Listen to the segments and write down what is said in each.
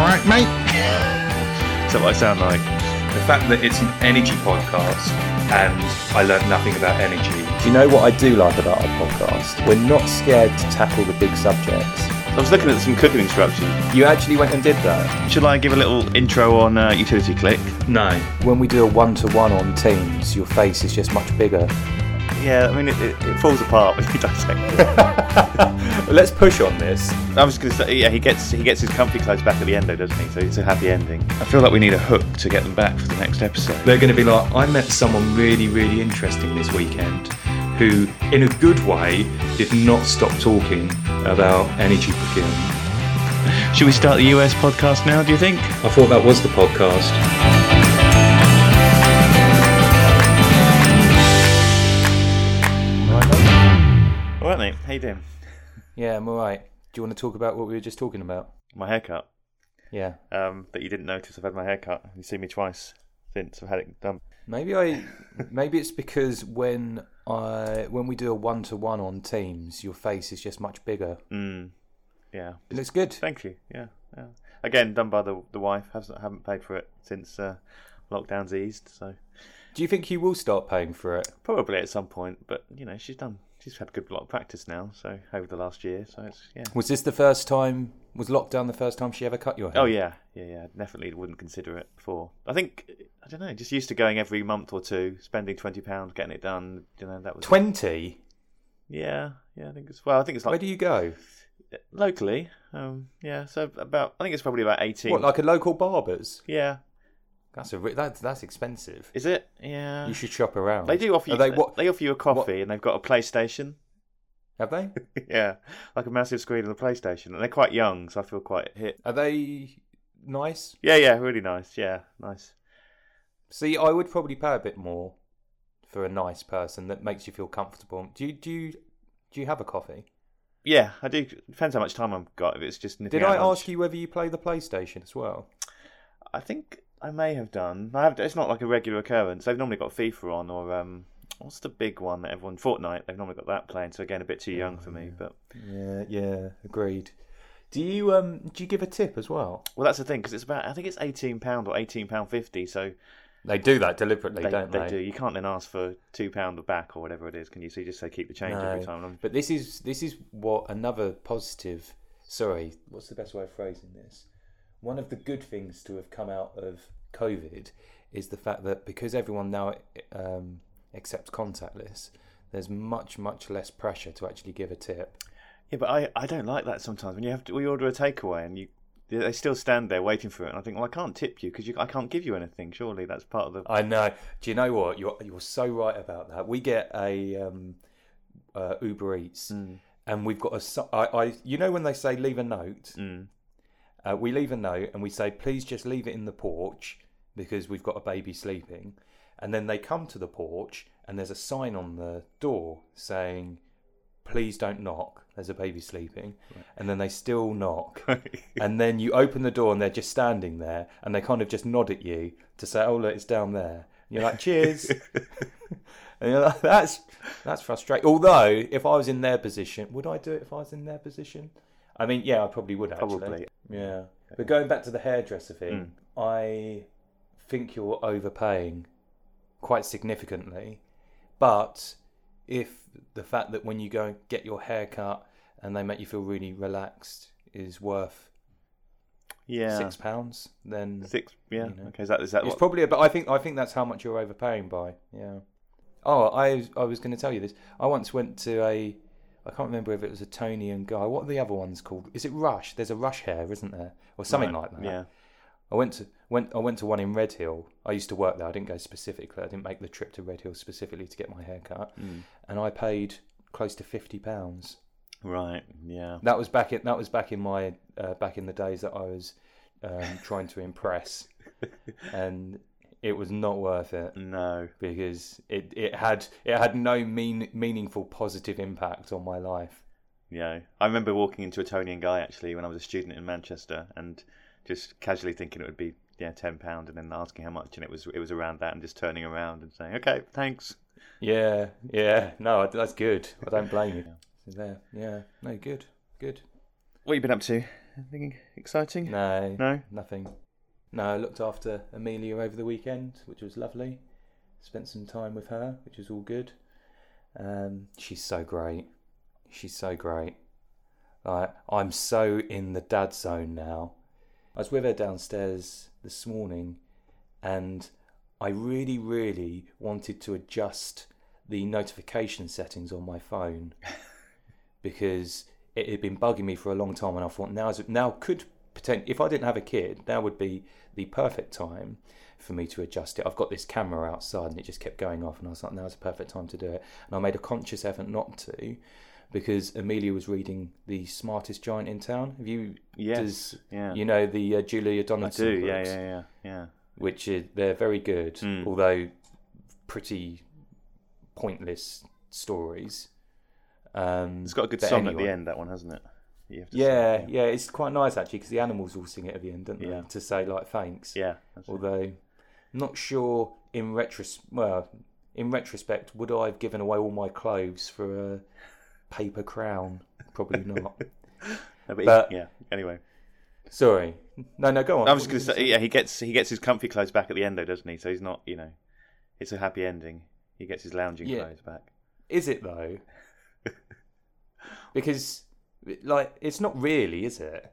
All right, mate. Is that what I sound like? The fact that it's an energy podcast and I learned nothing about energy. Do you know what I do like about our podcast? We're not scared to tackle the big subjects. I was looking at some cooking instructions. You actually went and did that. Shall I give a little intro on uh, Utility Click? No. When we do a one to one on Teams, your face is just much bigger. Yeah, I mean, it, it, it falls apart when you dissect it. Let's push on this. I was going to say, yeah, he gets he gets his comfy clothes back at the end, though, doesn't he? So it's a happy ending. I feel like we need a hook to get them back for the next episode. They're going to be like, I met someone really, really interesting this weekend who, in a good way, did not stop talking about energy procurement. Should we start the US podcast now? Do you think? I thought that was the podcast. Mate. How you doing? Yeah, I'm alright. Do you want to talk about what we were just talking about? My haircut. Yeah. Um, but you didn't notice I've had my haircut. You've seen me twice since I've had it done. Maybe I maybe it's because when I when we do a one to one on Teams, your face is just much bigger. Mm. Yeah. It looks good. Thank you. Yeah. yeah. Again, done by the the wife. Hasn't haven't paid for it since uh, lockdown's eased. So Do you think you will start paying for it? probably at some point. But you know, she's done. She's had a good lot of practice now. So over the last year. So it's yeah. Was this the first time? Was lockdown the first time she ever cut your hair? Oh yeah, yeah, yeah. Definitely wouldn't consider it before. I think I don't know. Just used to going every month or two, spending twenty pounds, getting it done. You know that was Twenty. Yeah, yeah. I think it's well. I think it's like Where do you go? locally. Um, yeah. So about I think it's probably about eighteen. What, like a local barber's? yeah. That's a that's that's expensive. Is it? Yeah. You should shop around. They do offer you. Are they what? they offer you a coffee, and they've got a PlayStation. Have they? yeah, like a massive screen and the PlayStation, and they're quite young, so I feel quite hit. Are they nice? Yeah, yeah, really nice. Yeah, nice. See, I would probably pay a bit more for a nice person that makes you feel comfortable. Do you do you, do you have a coffee? Yeah, I do. Depends how much time I've got. If it's just Did I lunch. ask you whether you play the PlayStation as well? I think I may have done. I have. It's not like a regular occurrence. They've normally got FIFA on, or um, what's the big one that everyone Fortnite. They've normally got that playing. So again, a bit too young for me. But Yeah, yeah, agreed. Do you um do you give a tip as well? well, that's the thing because it's about. I think it's eighteen pound or eighteen pound fifty. So They do that deliberately, they, don't they they? do. You can't then ask for two pound back or whatever it is. Can you? So you just say keep the change every time. But this is this is what another positive. Sorry, what's the best way of phrasing this? One of the good things to have come out of COVID is the fact that because everyone now um, accepts contactless, there's much much less pressure to actually give a tip. Yeah, but I, I don't like that sometimes when you have to we order a takeaway and you they still stand there waiting for it and I think well I can't tip you because I can't give you anything. Surely that's part of the I know. Do you know what? You're you're so right about that. We get a um, uh, Uber Eats, Mm. and we've got a. I, I you know when they say leave a note, Mm. Uh, we leave a note and we say please just leave it in the porch because we've got a baby sleeping, and then they come to the porch and there's a sign on the door saying please don't knock. There's a baby sleeping, and then they still knock. and then you open the door and they're just standing there and they kind of just nod at you to say oh look it's down there. And you're like cheers. And you're like that's that's frustrating. Although if i was in their position would i do it if i was in their position i mean yeah i probably would actually Probably. yeah but going back to the hairdresser thing hmm. i think you're overpaying quite significantly but if the fact that when you go and get your hair cut and they make you feel really relaxed is worth yeah six pounds, then Six, yeah. you know. Okay, is that is that it's what? probably. But I think I think that's how much you're overpaying by. Yeah. Oh, I I was going to tell you this. I once went to a. I can't remember if it was a Toni and Guy. What are the other ones called? Is it Rush? There's a Rush hair, isn't there, or something Right, like that? Yeah. I went to went I went to one in Redhill. I used to work there. I didn't go specifically. I didn't make the trip to Redhill specifically to get my hair cut, Mm. and I paid close to fifty pounds. Right. Yeah. That was back in that was back in my uh, back in the days that I was um, trying to impress, and it was not worth it No. because it, it had it had no mean meaningful positive impact on my life. Yeah. I remember walking into a Toni and Guy actually when I was a student in Manchester and just casually thinking it would be yeah ten pound and then asking how much and it was it was around that and just turning around and saying okay thanks. Yeah, yeah, no, that's good. I don't blame you. So there, yeah, no, good, good. What have you been up to? Anything exciting? No, No? nothing. No, I looked after Amelia over the weekend, which was lovely. Spent some time with her, which was all good. Um, she's so great. She's so great. Like, I'm so in the dad zone now. I was with her downstairs this morning, and I really, really wanted to adjust the notification settings on my phone because it had been bugging me for a long time, and I thought now now could pretend if I didn't have a kid, now would be the perfect time for me to adjust it. I've got this camera outside, and it just kept going off, and I was like, now's the perfect time to do it. And I made a conscious effort not to. Because Amelia was reading The Smartest Giant in Town. Have you? Yes. Does, yeah. You know the uh, Julia I do. Yeah, books? yeah, yeah, yeah. which is they're very good, Mm. although pretty pointless stories. Um, It's got a good song at the end. That one, hasn't it? Have to Yeah, say, yeah, it's quite nice actually because the animals all sing it at the end, don't they? Yeah. To say like thanks. Yeah. it. Although, not sure in retros well, in retrospect, would I have given away all my clothes for a paper crown? Probably not. No, but, but- he, yeah. Anyway, Sorry. No, no, go on. I was What just were going to say, yeah, he gets he gets his comfy clothes back at the end, though, doesn't he? So he's not, you know, it's a happy ending. He gets his lounging Yeah. clothes back. Is it though? because, like, it's not really, is it?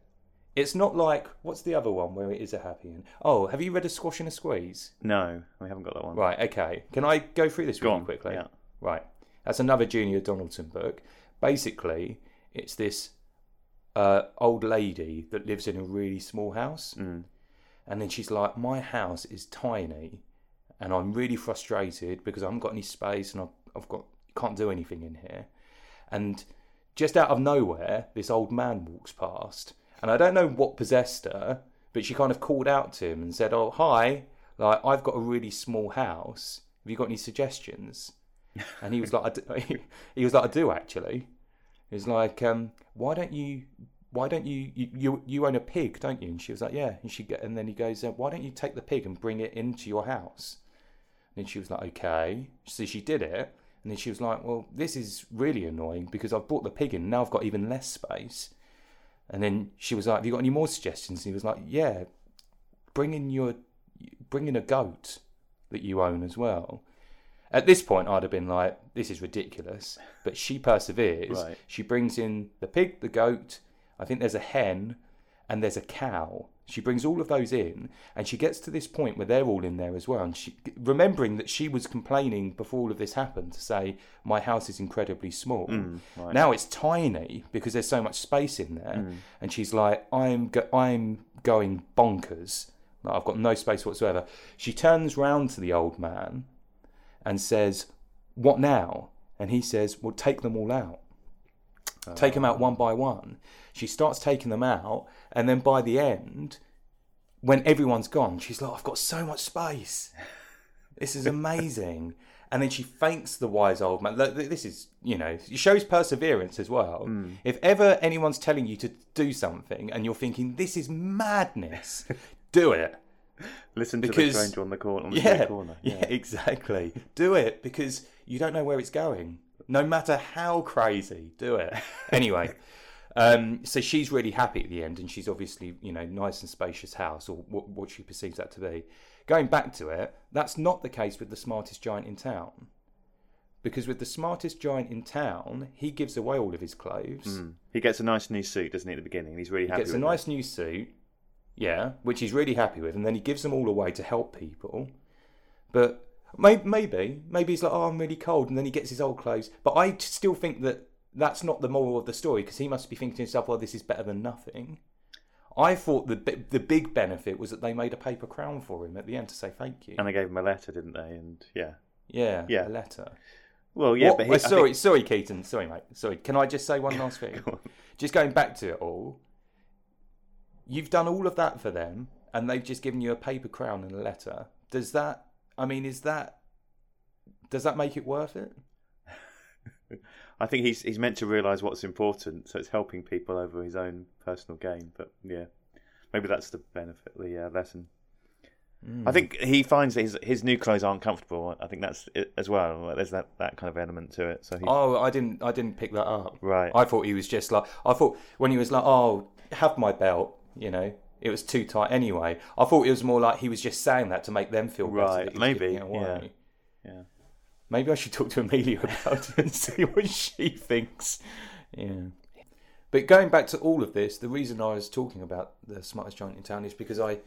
It's not like what's the other one where it is a happy end? Oh, have you read a Squash and a Squeeze? No, we haven't got that one. Right. Okay. Can I go through this Go really on. quickly? Yeah. Right. That's another Julia Donaldson book. Basically, it's this uh, old lady that lives in a really small house, Mm. and then she's like, "My house is tiny, and I'm really frustrated because I haven't got any space, and I've, I've got can't do anything in here." And just out of nowhere, this old man walks past, and I don't know what possessed her, but she kind of called out to him and said, "Oh, hi! Like I've got a really small house. Have you got any suggestions?" And he was like, I do, "He was like, I do actually." He was like, um, "Why don't you why don't you, you you you own a pig, don't you?" And she was like, "Yeah." And she get, and then he goes, uh, "Why don't you take the pig and bring it into your house?" And she was like, "Okay." So she did it, and then she was like, "Well, this is really annoying because I've brought the pig in. Now I've got even less space." And then she was like, "Have you got any more suggestions?" And he was like, "Yeah, bring in your bring in a goat that you own as well." At this point, I'd have been like, "This is ridiculous," but she perseveres. Right. She brings in the pig, the goat. I think there's a hen, and there's a cow. She brings all of those in, and she gets to this point where they're all in there as well. And she, remembering that she was complaining before all of this happened, to say, "My house is incredibly small." Mm, right. Now it's tiny because there's so much space in there, Mm. and she's like, "I'm go- I'm going bonkers. Like, I've got no space whatsoever." She turns round to the old man and says, "What now?" And he says, "Well, take them all out. Take them out one by one." She starts taking them out, and then by the end, when everyone's gone, she's like, "I've got so much space. This is amazing." And then she thanks the wise old man. This is, you know, it shows perseverance as well. Hmm. If ever anyone's telling you to do something and you're thinking, this is madness, do it. Listen to the stranger on the corner. On the Yeah, corner. yeah, exactly. do it because you don't know where it's going. No matter how crazy, do it. Anyway, um, so she's really happy at the end, and she's obviously, you know, nice and spacious house, or what, what she perceives that to be. Going back to it, that's not the case with the smartest giant in town. Because with the smartest giant in town, he gives away all of his clothes. Mm. He gets a nice new suit, doesn't he, at the beginning? and He's really happy gets a with nice new suit, yeah, which he's really happy with, and then he gives them all away to help people. But may- maybe, maybe he's like, oh, I'm really cold, and then he gets his old clothes. But I still think that that's not the moral of the story because he must be thinking to himself, well, this is better than nothing. I thought the the big benefit was that they made a paper crown for him at the end to say thank you. And they gave him a letter, didn't they? And yeah. yeah, Yeah. a letter. Well, yeah, What- but he, sorry, think- sorry, Keaton. Sorry, mate. Sorry. Can I just say one last thing? Go just going back to it all, you've done all of that for them, and they've just given you a paper crown and a letter. Does that? I mean, is that? Does that make it worth it? I think he's he's meant to realise what's important, so it's helping people over his own personal gain. But yeah, maybe that's the benefit, the uh, lesson. I think he finds that his his new clothes aren't comfortable. I think that's it as well. There's that, that kind of element to it. So he, Oh, I didn't. I didn't pick that up. right, I thought he was just like. I thought when he was like, "Oh, have my belt. You know, it was too tight anyway. I thought it was more like he was just saying that to make them feel. Right, maybe, away. Yeah. Maybe I should talk to Amelia about it and see what she thinks. Yeah. But going back to all of this, the reason I was talking about the smartest giant in town is because I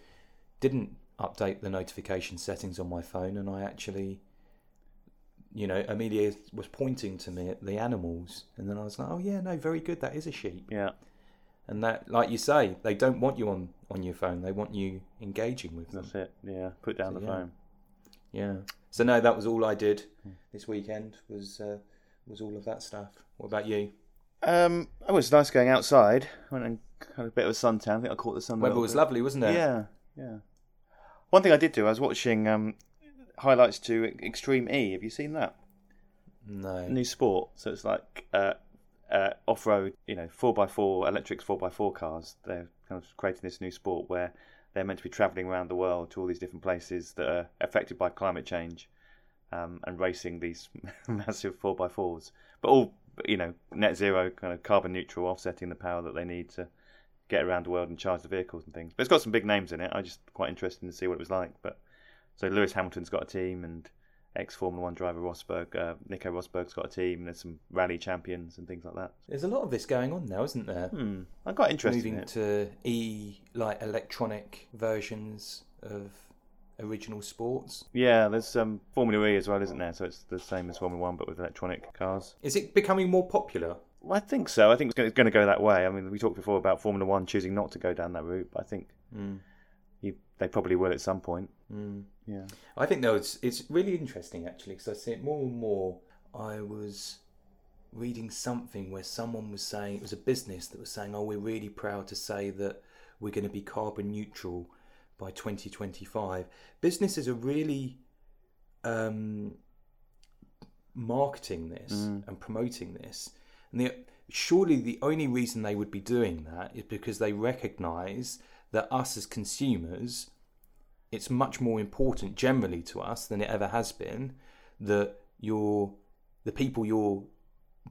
didn't update the notification settings on my phone and I actually you know, Amelia was pointing to me at the animals and then I was like, Oh yeah, no, very good, that is a sheep. Yeah. And that like you say, they don't want you on, on your phone, they want you engaging with them. That's it. Yeah. Put down So, the yeah. phone. Yeah. So no, that was all I did this weekend was uh, was all of that stuff. What about you? Um, it was nice going outside. Went and had a bit of a suntan. I think I caught the sun. Weather was bit. lovely, wasn't it? Yeah, yeah. One thing I did do, I was watching um, highlights to Extreme E. Have you seen that No. new sport? So it's like uh, uh, off-road, you know, four x four electric four x four cars. They're kind of creating this new sport where they're meant to be travelling around the world to all these different places that are affected by climate change, um, and racing these massive four x fours, but all you know, net zero, kind of carbon neutral, offsetting the power that they need to get around the world and charge the vehicles and things. But it's got some big names in it. I just quite interested to see what it was like. But so Lewis Hamilton's got a team, and ex Formula One driver Rosberg, uh, Nico Rosberg's got a team. There's some rally champions and things like that. There's a lot of this going on now, isn't there? Hmm, I'm quite interested in Moving it. to e like electronic versions of original sports. Yeah, there's um, Formula E as well, isn't there? So it's the same as Formula One, but with electronic cars. Is it becoming more popular? Well, I think so. I think it's going to go that way. I mean, we talked before about Formula One choosing not to go down that route, but I think Mm. You, they probably will at some point. Mm. Yeah. I think though it's it's really interesting actually because I see it more and more. I was reading something where someone was saying it was a business that was saying, "Oh, we're really proud to say that we're going to be carbon neutral by 2025." Businesses are really um, marketing this and promoting this, and the, surely the only reason they would be doing that is because they recognise that us as consumers it's much more important generally to us than it ever has been that your the people you're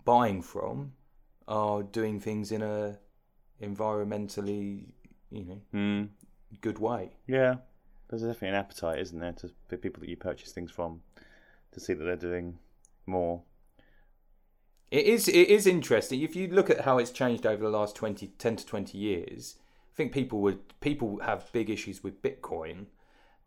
buying from are doing things in a environmentally you know Mm. good way Yeah, there's definitely an appetite, isn't there, to for people that you purchase things from, to see that they're doing more. it is it is interesting if you look at how it's changed over the last 20 10 to 20 years think people would people have big issues with bitcoin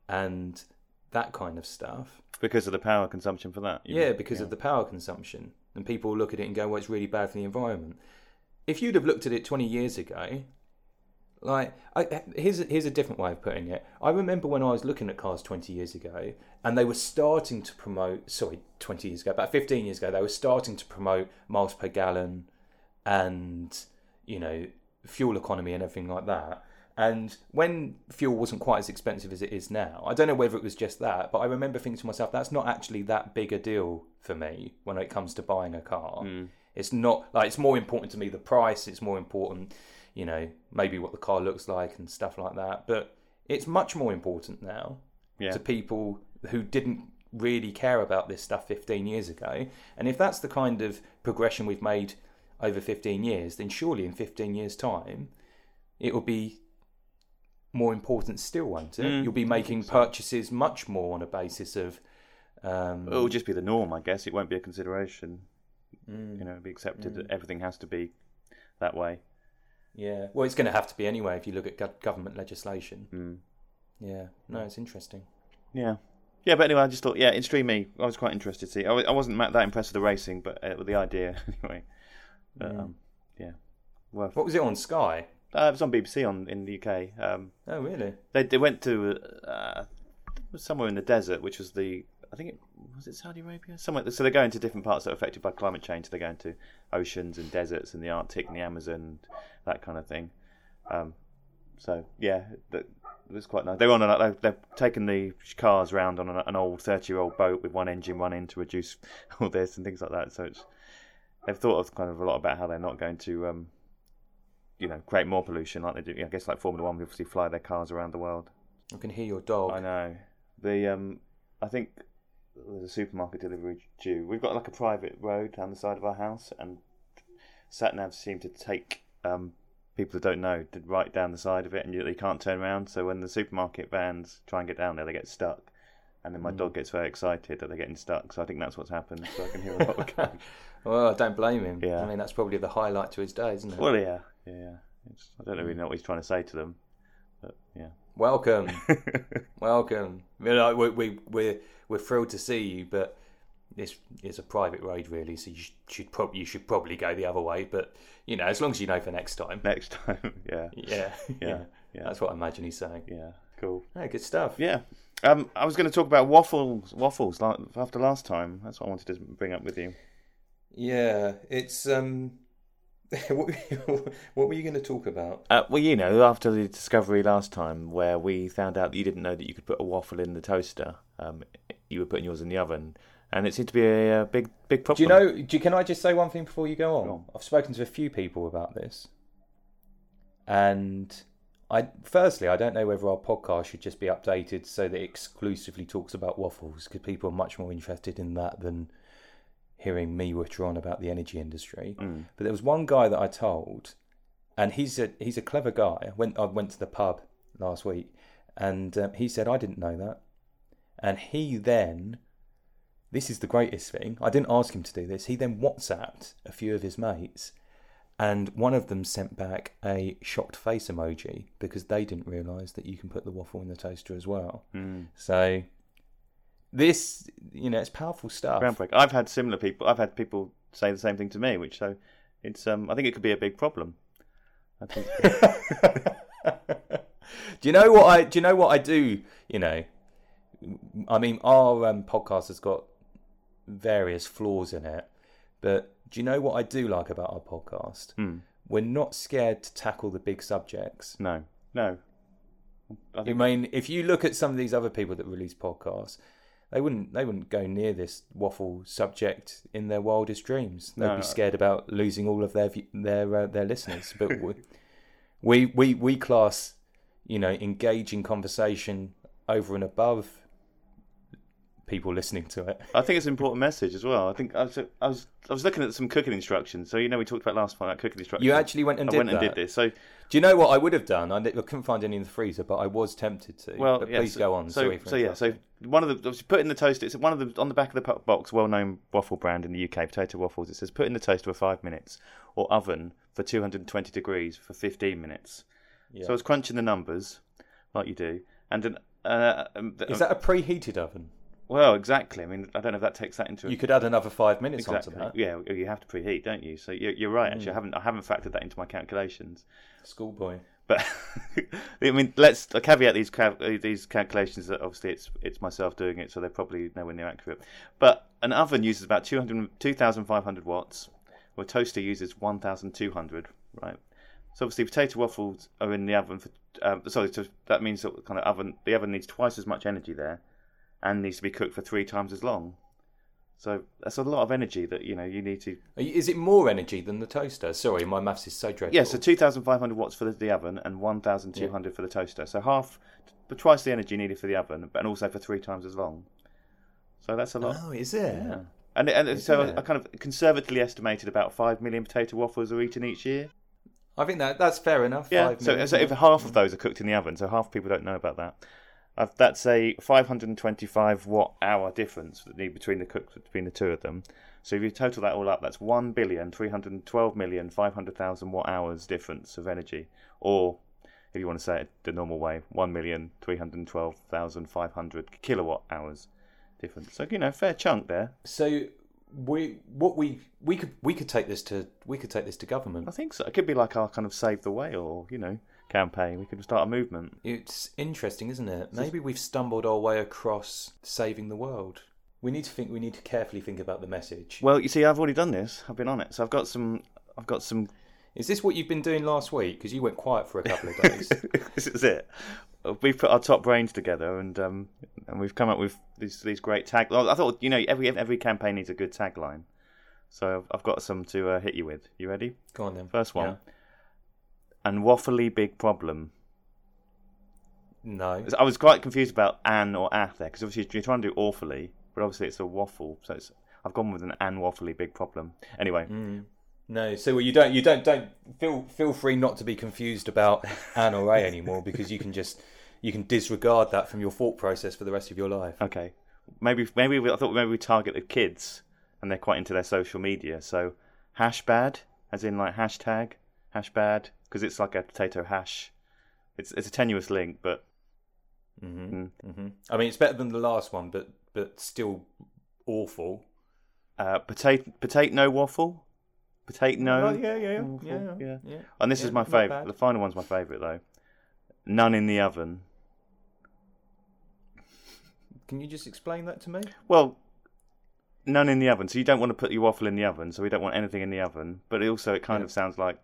and that kind of stuff Because of the power consumption for that. Yeah, mean? because of the power consumption. And people look at it and go, well, it's really bad for the environment. If you'd have looked at it 20 years ago, like, I, here's, here's a different way of putting it. I remember when I was looking at cars 20 years ago, and they were starting to promote, sorry, 20 years ago, about 15 years ago, they were starting to promote miles per gallon and, you know, fuel economy and everything like that. And when fuel wasn't quite as expensive as it is now, I don't know whether it was just that, but I remember thinking to myself, that's not actually that big a deal for me when it comes to buying a car. Hmm. It's not like it's more important to me the price, it's more important, you know, maybe what the car looks like and stuff like that. But it's much more important now Yeah. to people who didn't really care about this stuff 15 years ago. And if that's the kind of progression we've made over 15 years, then surely in 15 years' time, it will be more important still, won't it? Mm, You'll be making purchases much more on a basis of. Um, It will just be the norm, I guess. It won't be a consideration. mm, You know, it'll be accepted that everything has to be that way. yeah. Well, it's going to have to be anyway if you look at government legislation. Mm. Yeah. No, it's interesting. Yeah. Yeah, but anyway, I just thought, yeah, Extreme I was quite interested to see. I wasn't that impressed with the racing, but uh, with the idea, anyway. But, um, yeah. Worth. What was it on Sky? Uh, it was on BBC on in the UK. Um, Oh, really? they they went to uh, somewhere in the desert, which was the I think it was it Saudi Arabia somewhere. So they're going to different parts that are affected by climate change. They're going to oceans and deserts and the Arctic and the Amazon, that kind of thing. Um, so yeah, that it was quite nice. They were on a, they've, they've taken the cars round on an, an old thirty-year-old boat with one engine running to reduce all this and things like that. So it's they've thought of kind of a lot about how they're not going to. Um, you know, create more pollution like they do. I guess like Formula One, they obviously fly their cars around the world. I can hear your dog. I know. The um, I think there's a supermarket delivery due. We've got like a private road down the side of our house, and sat navs seem to take um, people that don't know right down the side of it, and you, you can't turn around. So when the supermarket vans try and get down there, they get stuck. And then my Mm. dog gets very excited that they're getting stuck. So I think that's what's happened. So I can hear a lot of. Well, I don't blame him. Yeah. I mean, that's probably the highlight to his day, isn't it? Well, yeah, yeah. yeah. It's, I don't really know what he's trying to say to them, but yeah. Welcome, welcome. You know, we, we, we're we're thrilled to see you, but this is a private road, really. So you should probably you should probably go the other way. But you know, as long as you know for next time. Next time, yeah, Yeah, yeah, yeah, That's what I imagine he's saying. yeah. Cool. Yeah, good stuff. Yeah. Um, I was going to talk about waffles. Waffles like, after last time. That's what I wanted to bring up with you. Yeah, it's um. what, what were you going to talk about? Uh, well, you know, after the discovery last time, where we found out that you didn't know that you could put a waffle in the toaster, um, you were putting yours in the oven, and it seemed to be a, uh big, big problem. Do you know? Do you, can I just say one thing before you go on? Go on. I've spoken to a few people about this, and I firstly I don't know whether our podcast should just be updated so that it exclusively talks about waffles because people are much more interested in that than hearing me witter on about the energy industry. Mm. But there was one guy that I told, and he's a he's a clever guy. I went I went to the pub last week, and um, he said I didn't know that, and he then. This is the greatest thing. I didn't ask him to do this. He then WhatsApped a few of his mates, and one of them sent back a shocked face emoji because they didn't realise that you can put the waffle in the toaster as well. Mm. So, this, you know, it's powerful stuff. Groundbreak. I've had similar people. I've had people say the same thing to me, which so it's. Um, I think it could be a big problem. I think. do you know what I? Do you know what I do? You know, I mean, our um, podcast has got various flaws in it, but do you know what I do like about our podcast? Hmm. We're not scared to tackle the big subjects. No, no. I I think mean, if you look at some of these other people that release podcasts, they wouldn't they wouldn't go near this waffle subject in their wildest dreams. They'd No. be scared about losing all of their their uh, their listeners. But we, we we we class, you know, engaging conversation over and above people listening to it. I think it's an important message as well. I think I was, I was I was looking at some cooking instructions. So you know we talked about last time about cooking instructions. You actually went and I did went and did this. So Do you know what I would have done? I, I couldn't find any in the freezer, but I was tempted to. well, but yeah, please so, go on. So, so yeah, so one of the obviously put in the toaster. It's one of the on the back of the box, well-known waffle brand in the UK, potato waffles. It says put in the toaster for five minutes or oven for 220 degrees for 15 minutes. Yeah. So I was crunching the numbers like you do, and an, uh, um, Is that a preheated oven? Well exactly. I mean, I don't know if that takes that into You could add another five minutes exactly. onto that. Yeah, you have to preheat, don't you? So you're, you're right. Actually, Mm. I haven't I haven't factored that into my calculations. Schoolboy. But I mean, let's I caveat these cal- these calculations that obviously it's it's myself doing it, so they're probably nowhere near accurate. But an oven uses about 200, 2,500 watts, or a toaster uses 1,200, right? So obviously, potato waffles are in the oven for. Um, sorry, so that means that kind of oven the oven needs twice as much energy there, and needs to be cooked for three times as long. So that's a lot of energy that you know you need to Is it more energy than the toaster? Sorry, my maths is so dreadful. Yeah, so 2,500 watts for the, the oven and 1,200 for the toaster. So half, but twice the energy needed for the oven, but and also for three times as long. So that's a lot. Oh, is it? Yeah. And and Is so it? I kind of conservatively estimated about five million potato waffles are eaten each year. I think that that's fair enough. Yeah. Five So, so if half of mm. those are cooked in the oven, so half people don't know about that. Uh, that's a 525 watt hour difference that need between the between the two of them. So if you total that all up, that's one billion three hundred twelve million five hundred thousand watt hours difference of energy, or if you want to say it the normal way, one million three hundred twelve thousand five hundred kilowatt hours difference. So you know, fair chunk there. So we what we we could we could take this to we could take this to government. I think so. It could be like our kind of save the whale, or you know, campaign. We could start a movement. It's interesting, isn't it? Maybe we've stumbled our way across saving the world. We need to think. We need to carefully think about the message. Well, you see, I've already done this. I've been on it, so I've got some. I've got some. Is this what you've been doing last week? Because you went quiet for a couple of days. this is it. We've put our top brains together, and um, and we've come up with these these great tag. I thought you know every every campaign needs a good tagline, so I've, I've got some to uh, hit you with. You ready? Go on then. First one. Yeah. And waffly big problem. No. I was quite confused about an or ath there because obviously you're trying to do awfully, but obviously it's a waffle, so it's. I've gone with an an waffly big problem. Anyway, Mm. No, so well, you don't you don't don't feel feel free not to be confused about An or A anymore because you can just you can disregard that from your thought process for the rest of your life. Okay, maybe maybe we, I thought maybe we targeted kids and they're quite into their social media. So hash bad, as in like hashtag hash bad, because it's like a potato hash. It's it's a tenuous link, but Mm-hmm. Mm. Mm-hmm. I mean, it's better than the last one, but but still awful. uh, potato potato no waffle, potato no. Oh, yeah, yeah, waffle, yeah, yeah, yeah. yeah. And this is my favourite. The final one's my favourite though. None in the oven. Can you just explain that to me? Well, none in the oven. So you don't want to put your waffle in the oven. So we don't want anything in the oven. But it also it kind Yeah. of sounds like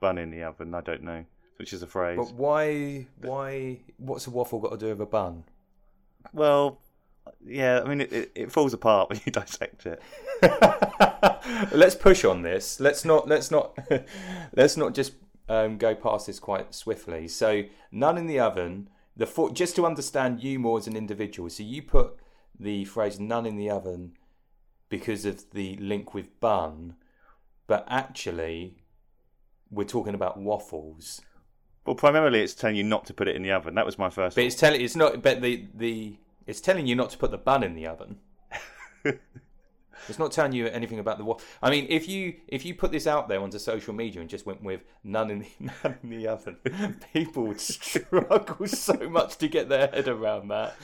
bun in the oven. I don't know, which is a phrase. But why? Why? What's a waffle got to do with a bun? Well, yeah. I mean, it, it, it falls apart when you dissect it. let's push on this. Let's not. Let's not. let's not just um, go past this quite swiftly. So none in the oven. The fo- just to understand you more as an individual. So you put the phrase "none in the oven" because of the link with bun, but actually, we're talking about waffles. Well, primarily it's telling you not to put it in the oven. That was my first. But it's telling. It's not. But the the it's telling you not to put the bun in the oven. It's not telling you anything about the waffle. I mean, if you if you put this out there onto social media and just went with none in the, none in the oven, people would struggle so much to get their head around that.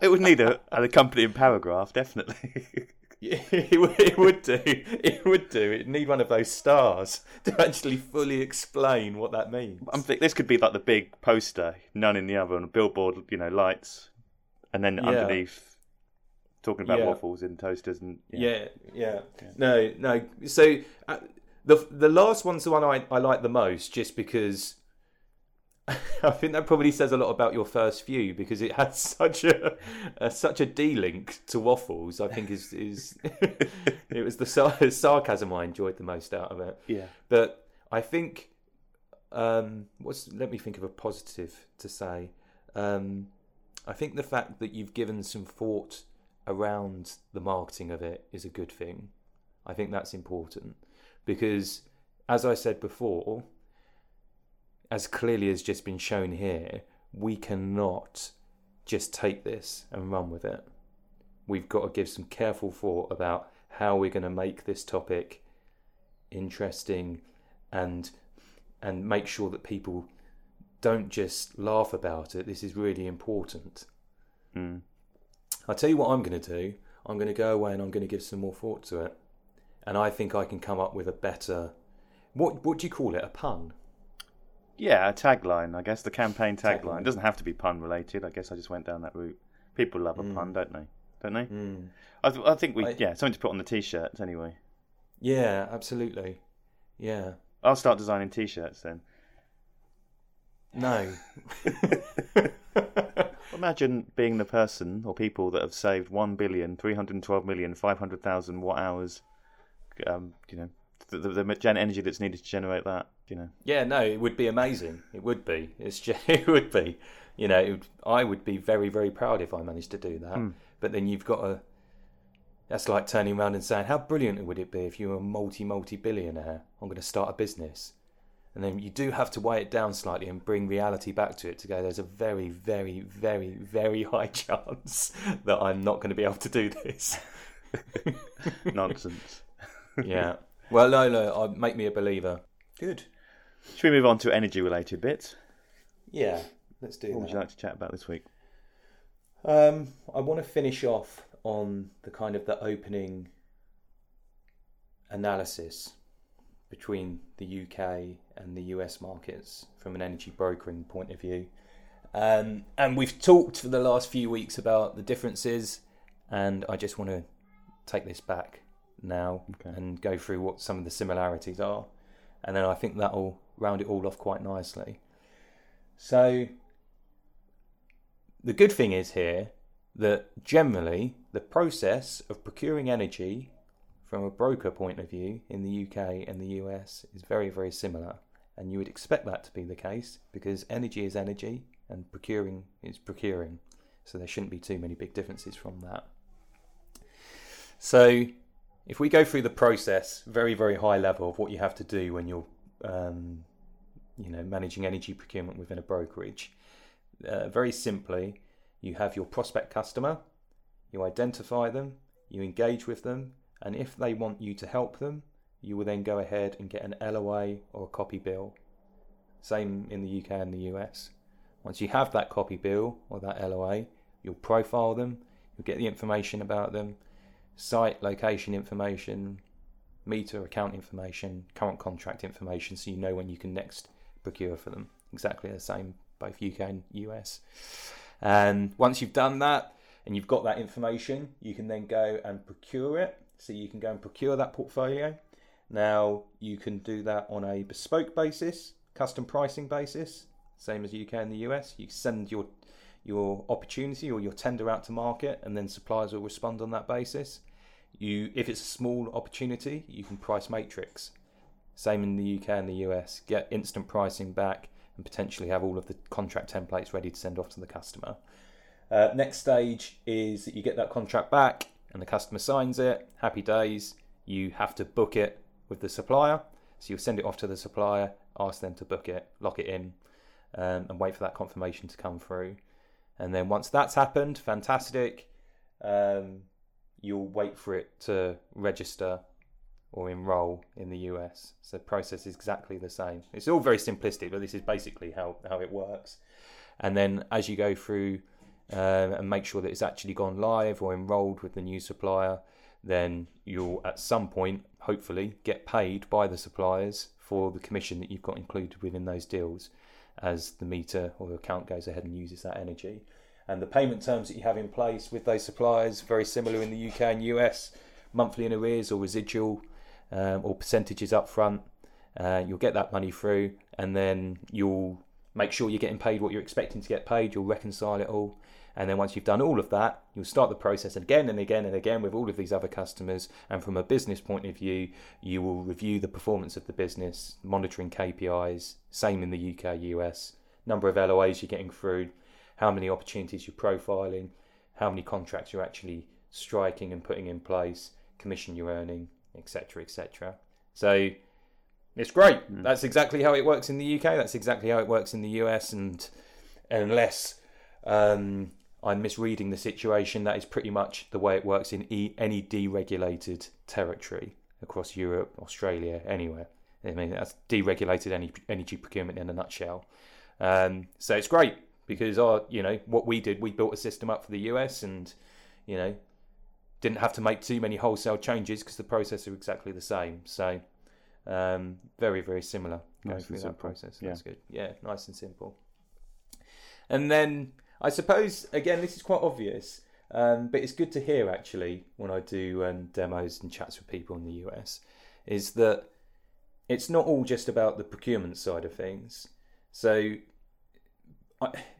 It would need a, an accompanying paragraph, definitely. Yeah, it, would, it would do. It would do. It need one of those stars to actually fully explain what that means. I'm think this could be like the big poster, none in the oven, a billboard, you know, lights, and then Yeah. underneath talking about Yeah. waffles in toasters and Yeah, yeah. No, no. So uh, the the last one's the one I, I like the most, just because I think that probably says a lot about your first few because it had such a, a such a D link to waffles. I think is is it was the sar- sarcasm I enjoyed the most out of it. yeah. But I think um, what's let me think of a positive to say. Um, I think the fact that you've given some thought around the marketing of it is a good thing. I think that's important because, as I said before, as clearly as just been shown here, we cannot just take this and run with it. We've got to give some careful thought about how we're going to make this topic interesting and and make sure that people don't just laugh about it. This is really important. Mm. I'll tell you what I'm going to do. I'm going to go away and I'm going to give some more thought to it. And I think I can come up with a better. What what do you call it? A pun? Yeah, a tagline. I guess the campaign tagline. It doesn't have to be pun related. I guess I just went down that route. People love a Mm. pun, don't they? Don't they? Mm. I, th- I think we I- yeah something to put on the t-shirts anyway. Yeah, absolutely. Yeah. I'll start designing t-shirts then. No. Imagine being the person or people that have saved one billion three hundred twelve million five hundred thousand watt hours. Um, you know, the, the, the energy that's needed to generate that. You know, Yeah, no, it would be amazing. It would be. It's just, it would be. You know, it would, I would be very, very proud if I managed to do that. Hmm. But then you've got to. That's like turning around and saying, "How brilliant would it be if you were a multi, multi billionaire? I'm going to start a business." And then you do have to weigh it down slightly and bring reality back to it to go. There's a very, very, very, very high chance that I'm not going to be able to do this. nonsense. yeah. Well, no, no. Make me a believer. Good. Should we move on to energy-related bits? Yeah. Let's do What would you like to chat about this week? Um, I want to finish off on the kind of the opening analysis between the UK and the US markets from an energy brokering point of view. Um, and we've talked for the last few weeks about the differences, and I just want to take this back now Okay. and go through what some of the similarities are. And then I think that'll round it all off quite nicely. So, the good thing is here that generally the process of procuring energy from a broker point of view in the UK and the US is very, very similar. And you would expect that to be the case because energy is energy and procuring is procuring. So there shouldn't be too many big differences from that. So if we go through the process, very very high level of what you have to do when you're, um, you know, managing energy procurement within a brokerage. Uh, very simply, you have your prospect customer, you identify them, you engage with them, and if they want you to help them, you will then go ahead and get an LOA or a copy bill. Same in the UK and the US. Once you have that copy bill or that LOA, you'll profile them, you'll get the information about them, site location information, meter account information, current contract information, so you know when you can next procure for them. Exactly the same, both UK and US. And once you've done that and you've got that information, you can then go and procure it. So you can go and procure that portfolio. Now you can do that on a bespoke basis, custom pricing basis, same as UK and the US. You send your your opportunity or your tender out to market, and then suppliers will respond on that basis. You, if it's a small opportunity, you can price matrix. Same in the UK and the US. Get instant pricing back and potentially have all of the contract templates ready to send off to the customer. Uh, next stage is that you get that contract back and the customer signs it. Happy days. You have to book it with the supplier. So you'll send it off to the supplier, ask them to book it, lock it in, um, and wait for that confirmation to come through. And then once that's happened, fantastic. Um, you'll wait for it to register or enroll in the US. So the process is exactly the same. It's all very simplistic, but this is basically how, how it works. And then as you go through uh, and make sure that it's actually gone live or enrolled with the new supplier, then you'll at some point, hopefully, get paid by the suppliers for the commission that you've got included within those deals as the meter or the account goes ahead and uses that energy. And the payment terms that you have in place with those suppliers, very similar in the UK and US, monthly in arrears or residual um, or percentages up front. Uh, you'll get that money through, and then you'll make sure you're getting paid what you're expecting to get paid. You'll reconcile it all, and then once you've done all of that, you'll start the process again and again and again with all of these other customers. And from a business point of view, you will review the performance of the business, monitoring KPIs. Same in the UK, US. Number of LOAs you're getting through, how many opportunities you're profiling, how many contracts you're actually striking and putting in place, commission you're earning, etc., etc. So it's great. Mm. That's exactly how it works in the UK. That's exactly how it works in the US. And unless um, I'm misreading the situation, that is pretty much the way it works in e- any deregulated territory across Europe, Australia, anywhere. I mean, that's deregulated energy procurement in a nutshell. Um, so it's great because our, you know, what we did, we built a system up for the US, and you know, didn't have to make too many wholesale changes because the process are exactly the same. So um, very very similar going nice through that process. Yeah. That's good. Yeah, nice and simple. And then I suppose again this is quite obvious, um, but it's good to hear actually when I do um, demos and chats with people in the US, is that it's not all just about the procurement side of things. So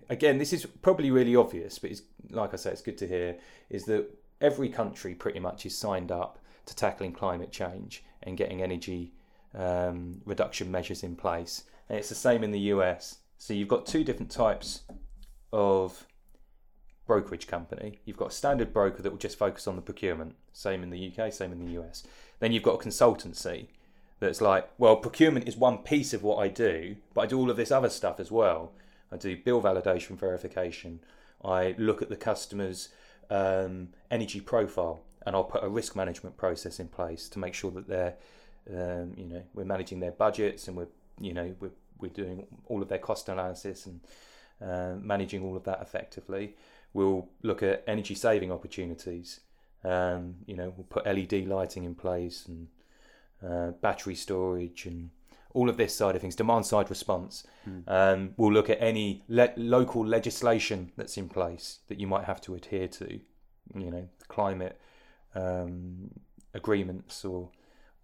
Again, this is probably really obvious, but it's like I say, it's good to hear. Is that every country pretty much is signed up to tackling climate change and getting energy um, reduction measures in place. And it's the same in the US. So you've got two different types of brokerage company. You've got a standard broker that will just focus on the procurement, same in the UK, same in the US. Then you've got a consultancy that's like, well, procurement is one piece of what I do, but I do all of this other stuff as well. I do bill validation verification. I look at the customer's um, energy profile, and I'll put a risk management process in place to make sure that they're, um, you know, we're managing their budgets and we're, you know, we're we're doing all of their cost analysis and uh, managing all of that effectively. We'll look at energy saving opportunities. Um, you know, we'll put LED lighting in place and uh, battery storage and all of this side of things, demand side response. Mm. Um, we'll look at any le- local legislation that's in place that you might have to adhere to, you know, climate um, agreements or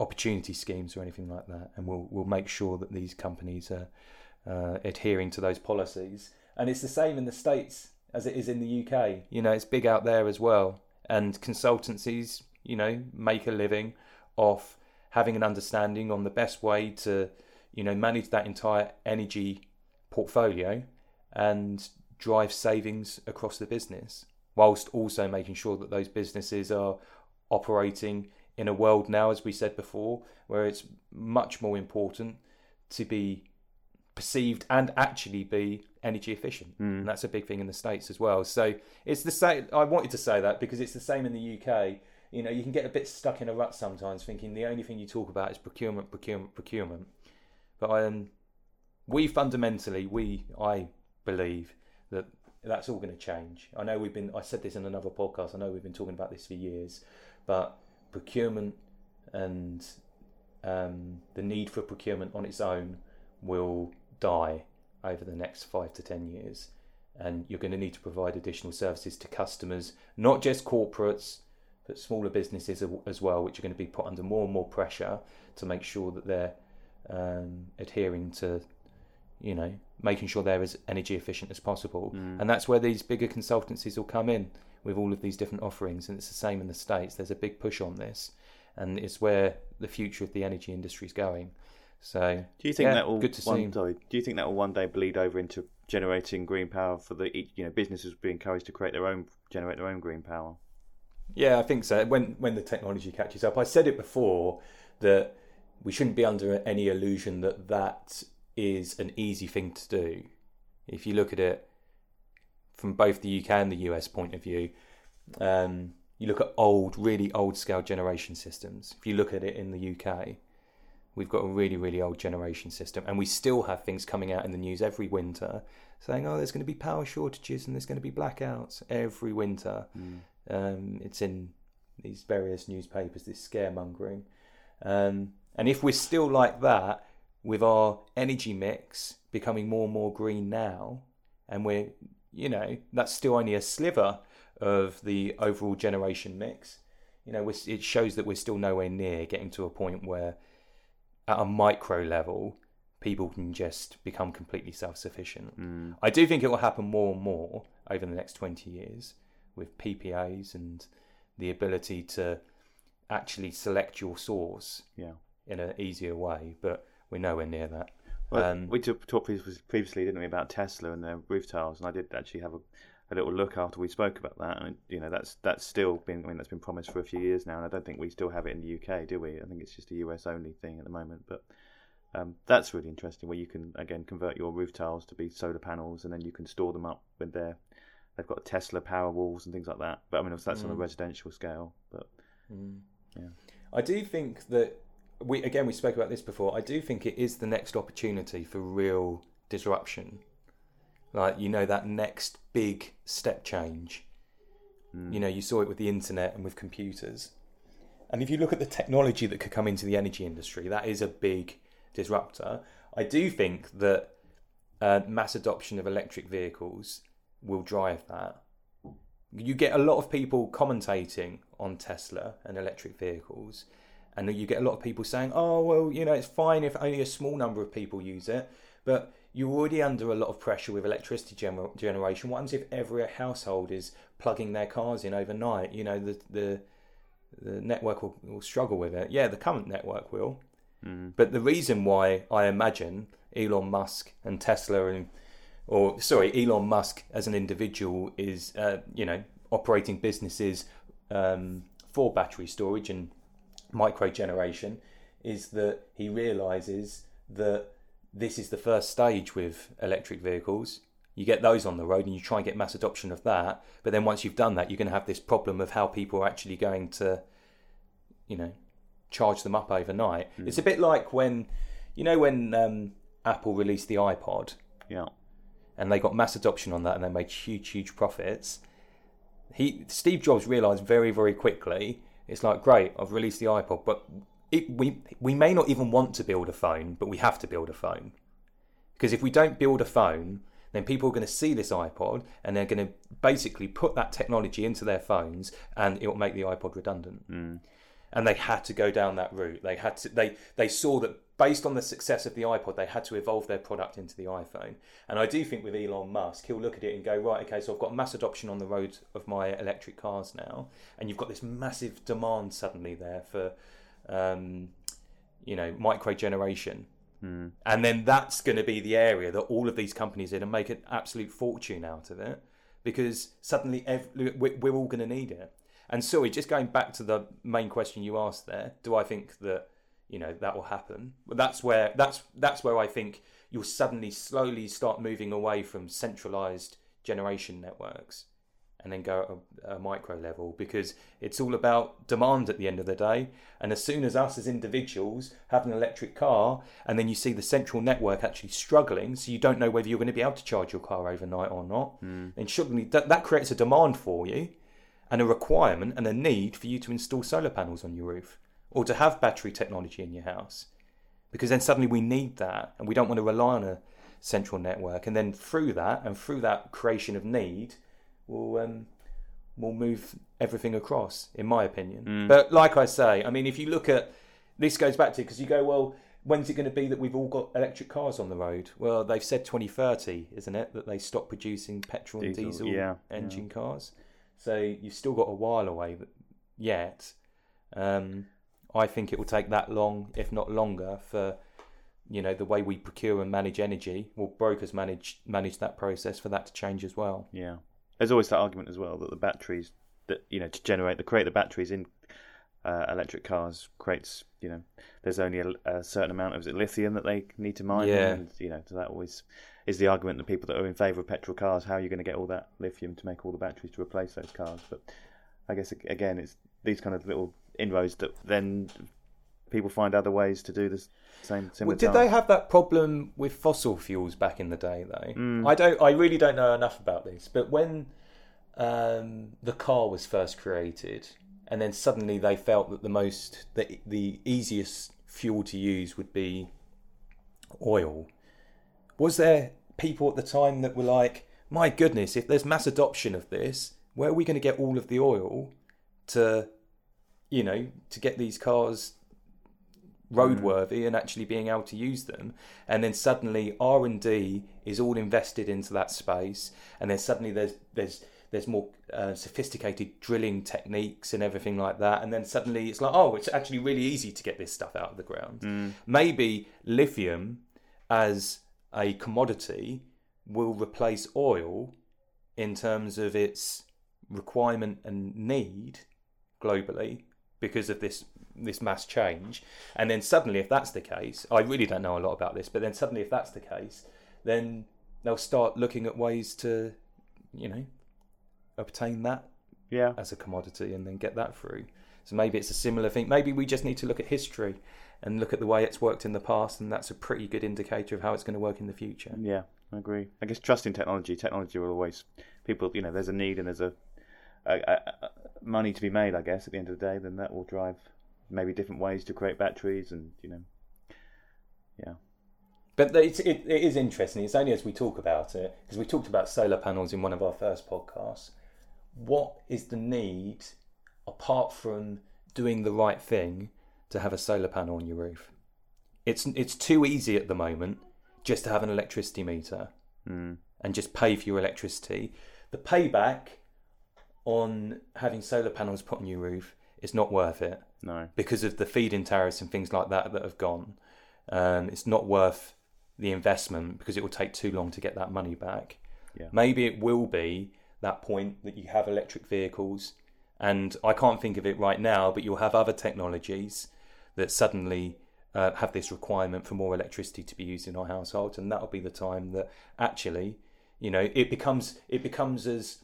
opportunity schemes or anything like that, and we'll we'll make sure that these companies are uh, adhering to those policies. And it's the same in the states as it is in the UK. You know, it's big out there as well, and consultancies, you know, make a living off having an understanding on the best way to, you know, manage that entire energy portfolio and drive savings across the business, whilst also making sure that those businesses are operating in a world now, as we said before, where it's much more important to be perceived and actually be energy efficient. Mm. And that's a big thing in the States as well. So it's the same. I wanted to say that because it's the same in the UK. You know, you can get a bit stuck in a rut sometimes thinking the only thing you talk about is procurement, procurement, procurement. But um, we fundamentally, we, I believe that that's all going to change. I know we've been, I said this in another podcast, I know we've been talking about this for years, but procurement and um, the need for procurement on its own will die over the next five to ten years. And you're going to need to provide additional services to customers, not just corporates, but smaller businesses as well, which are going to be put under more and more pressure to make sure that they're um, adhering to, you know, making sure they're as energy efficient as possible. Mm. And that's where these bigger consultancies will come in with all of these different offerings. And it's the same in the States. There's a big push on this. And it's where the future of the energy industry is going. So, Do you think yeah, that will good to one, see. sorry, do you think that will one day bleed over into generating green power for the you know businesses will be encouraged to create their own generate their own green power? Yeah, I think so. When when the technology catches up, I said it before that we shouldn't be under any illusion that that is an easy thing to do. If you look at it from both the UK and the US point of view, um, you look at old, really old scale generation systems. If you look at it in the UK, we've got a really, really old generation system, and we still have things coming out in the news every winter saying, "Oh, there's going to be power shortages and there's going to be blackouts every winter." Um, it's in these various newspapers, this scaremongering. Um, and if we're still like that, with our energy mix becoming more and more green now, and we're, you know, that's still only a sliver of the overall generation mix, you know, we're, it shows that we're still nowhere near getting to a point where, at a micro level, people can just become completely self sufficient. Mm. I do think it will happen more and more over the next 20 years with PPAs and the ability to actually select your source Yeah. in an easier way, but we're nowhere near that. Well, Um, we talked previously, didn't we, about Tesla and their roof tiles, and I did actually have a, a little look after we spoke about that, and you know that's that's still been I mean that's been promised for a few years now, and I don't think we still have it in the UK, do we? I think it's just a US only thing at the moment, but um, that's really interesting where you can again convert your roof tiles to be solar panels, and then you can store them up with their they've got Tesla Powerwalls and things like that. But I mean that's on a Mm. residential scale, but Yeah. I do think that we again we spoke about this before. I do think it is the next opportunity for real disruption. Like you know that next big step change. mm, You know, you saw it with the internet and with computers. And if you look at the technology that could come into the energy industry, that is a big disruptor. I do think that uh, mass adoption of electric vehicles will drive that. You get a lot of people commentating on Tesla and electric vehicles, and you get a lot of people saying, "Oh, well, you know, it's fine if only a small number of people use it." But you're already under a lot of pressure with electricity gener- generation. What happens if every household is plugging their cars in overnight? You know, the the the network will, will struggle with it. Yeah, the current network will. mm, But the reason why I imagine Elon Musk and Tesla and or sorry, Elon Musk as an individual is uh, you know operating businesses um, for battery storage and micro generation is that he realizes that this is the first stage with electric vehicles. You get those on the road and you try and get mass adoption of that. But then once you've done that, you're going to have this problem of how people are actually going to, you know, charge them up overnight. It's a bit like when, you know, when um, Apple released the iPod yeah, and they got mass adoption on that and they made huge, huge profits. He Steve Jobs realized very, very quickly. It's like great, I've released the iPod, but it, we we may not even want to build a phone, but we have to build a phone because if we don't build a phone, then people are going to see this iPod and they're going to basically put that technology into their phones, and it will make the iPod redundant mm, and they had to go down that route. They had to. They they saw that based on the success of the iPod, they had to evolve their product into the iPhone. And I do think with Elon Musk, he'll look at it and go, right, okay, so I've got mass adoption on the road of my electric cars now, and you've got this massive demand suddenly there for, um, you know, micro generation. mm, And then that's going to be the area that all of these companies are going to make an absolute fortune out of it because suddenly we're all going to need it. And sorry, just going back to the main question you asked there, do I think that you know that will happen? Well, that's where that's that's where I think you'll suddenly slowly start moving away from centralized generation networks and then go at a, a, micro level because it's all about demand at the end of the day. And as soon as us as individuals have an electric car, and then you see the central network actually struggling, so you don't know whether you're going to be able to charge your car overnight or not, mm. then suddenly that, that creates a demand for you and a requirement and a need for you to install solar panels on your roof or to have battery technology in your house. Because then suddenly we need that and we don't want to rely on a central network. And then through that and through that creation of need, we'll um, will move everything across, in my opinion. Mm. But like I say, I mean, if you look at this goes back to because you go, well, when's it going to be that we've all got electric cars on the road? Well, they've said 2030, isn't it, that they stop producing petrol and Diesel, diesel yeah, engine yeah. cars. So you've still got a while away yet. Um, I think it will take that long, if not longer, for you know the way we procure and manage energy. Well, brokers manage manage that process for that to change as well. Yeah, there's always that argument as well that the batteries that you know to generate the create the batteries in uh, electric cars creates you know there's only a, a certain amount of is it lithium that they need to mine Yeah. and you know so that always is the argument that people that are in favour of petrol cars how are you going to get all that lithium to make all the batteries to replace those cars but I guess again it's these kind of little inroads that then people find other ways to do this same similar Well, did task. they have that problem with fossil fuels back in the day though? Mm. I don't. I really don't know enough about this. But when um, the car was first created, and then suddenly they felt that the most the the easiest fuel to use would be oil. Was there people at the time that were like, "My goodness, if there's mass adoption of this, where are we going to get all of the oil to, you know, to get these cars roadworthy and actually being able to use them. And then suddenly r&d is all invested into that space. And then suddenly there's there's there's more uh, sophisticated drilling techniques and everything like that. And then suddenly it's like oh it's actually really easy to get this stuff out of the ground. Mm. maybe lithium as a commodity will replace oil in terms of its requirement and need globally because of this this mass change and then suddenly if that's the case i really don't know a lot about this but then suddenly if that's the case then they'll start looking at ways to you know obtain that yeah as a commodity and then get that through so maybe it's a similar thing maybe we just need to look at history and look at the way it's worked in the past and that's a pretty good indicator of how it's going to work in the future Yeah, I agree. I guess trusting technology. Technology will always people. You know, there's a need and there's a, a money to be made. I guess at the end of the day, then that will drive maybe different ways to create batteries and you know. Yeah. But it's, it, it is interesting. It's only as we talk about it, because we talked about solar panels in one of our first podcasts. What is the need, apart from doing the right thing, to have a solar panel on your roof? It's it's too easy at the moment just to have an electricity meter Mm. and just pay for your electricity. The payback on having solar panels put on your roof is not worth it No. because of the feed-in tariffs and things like that that have gone. Um, it's not worth the investment because it will take too long to get that money back. Yeah. Maybe it will be that point that you have electric vehicles, and I can't think of it right now, but you'll have other technologies that suddenly uh, have this requirement for more electricity to be used in our households, and that'll be the time that actually, you know, it becomes it becomes as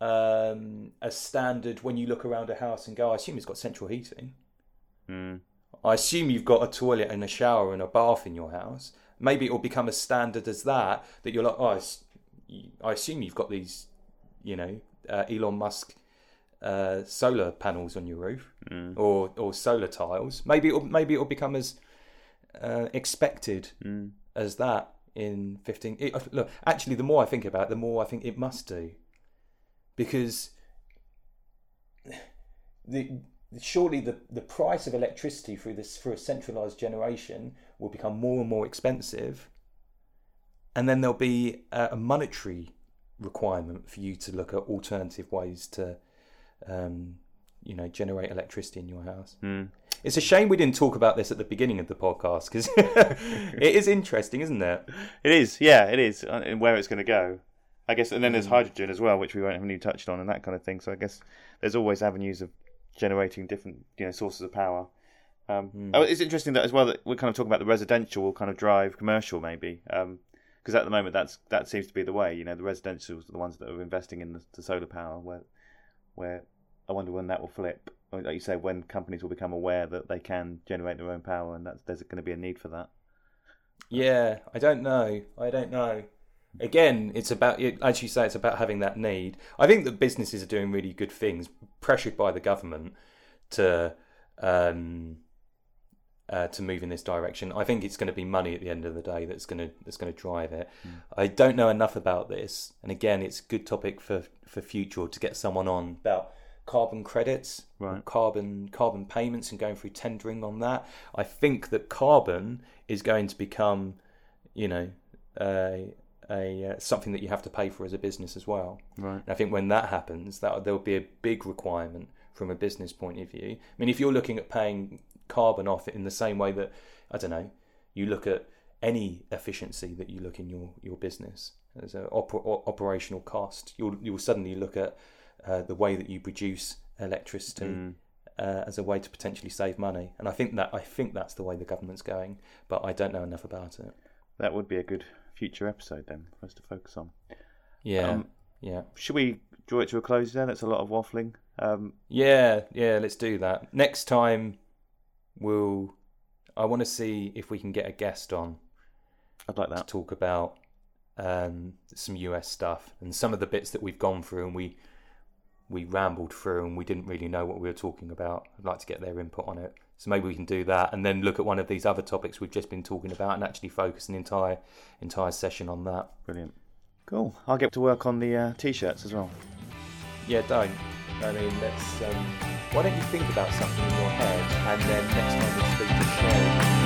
um, as standard when you look around a house and go, I assume it's got central heating. Mm. I assume you've got a toilet and a shower and a bath in your house. Maybe it will become as standard as that that you're like, oh, I, I assume you've got these, you know, uh, Elon Musk uh, solar panels on your roof Mm. or or solar tiles. Maybe it'll, maybe it'll become as uh, expected Mm. as that in 15 it, look actually the more i think about it the more i think it must do because the surely the, the price of electricity through this through a centralized generation will become more and more expensive and then there'll be a, a monetary requirement for you to look at alternative ways to um, you know generate electricity in your house Mm. it's a shame we didn't talk about this at the beginning of the podcast because it is interesting, isn't it? It is. Yeah, it is. uh, And where it's going to go. I guess, and then Mm. there's hydrogen as well, which we won't even touched on, and that kind of thing. So I guess there's always avenues of generating different, you know, sources of power. Um, Mm. oh, it's interesting that as well that we're kind of talking about the residential will kind of drive commercial, maybe, because at the moment that's that seems to be the way. You know, the residentials are the ones that are investing in the, the solar power. Where, where I wonder when that will flip. Like you say, when companies will become aware that they can generate their own power, and that's there's going to be a need for that. Yeah, I don't know. I don't know. Again, it's about it- as you say, it's about having that need. I think that businesses are doing really good things, pressured by the government to um, uh, to move in this direction. I think it's going to be money at the end of the day that's going to that's going to drive it. I don't know enough about this, and again, it's a good topic for for future to get someone on about carbon credits, Right. carbon carbon payments, and going through tendering on that. I think that carbon is going to become, you know, a a uh, something that you have to pay for as a business as well. Right. And I think when that happens, that there will be a big requirement from a business point of view. I mean, if you're looking at paying carbon off in the same way that I don't know, you look at any efficiency that you look in your, your business as an oper- operational cost, you'll you'll suddenly look at uh, the way that you produce electricity Mm. uh, as a way to potentially save money. And I think that I think that's the way the government's going, but I don't know enough about it. That would be a good future episode then for us to focus on. Yeah, Um, yeah. Should we draw it to a close then? That's a lot of waffling. Um, Yeah, yeah, let's do that. Next time we'll I want to see if we can get a guest on I'd like that. to talk about um, some US stuff and some of the bits that we've gone through and we we rambled through and we didn't really know what we were talking about. I'd like to get their input on it. So maybe we can do that and then look at one of these other topics we've just been talking about and actually focus an entire entire session on that. Brilliant. Cool. I'll get to work on the uh, t-shirts as well. Yeah, don't. I mean, let's. Um, why don't you think about something in your head, and then next time we speak, share it.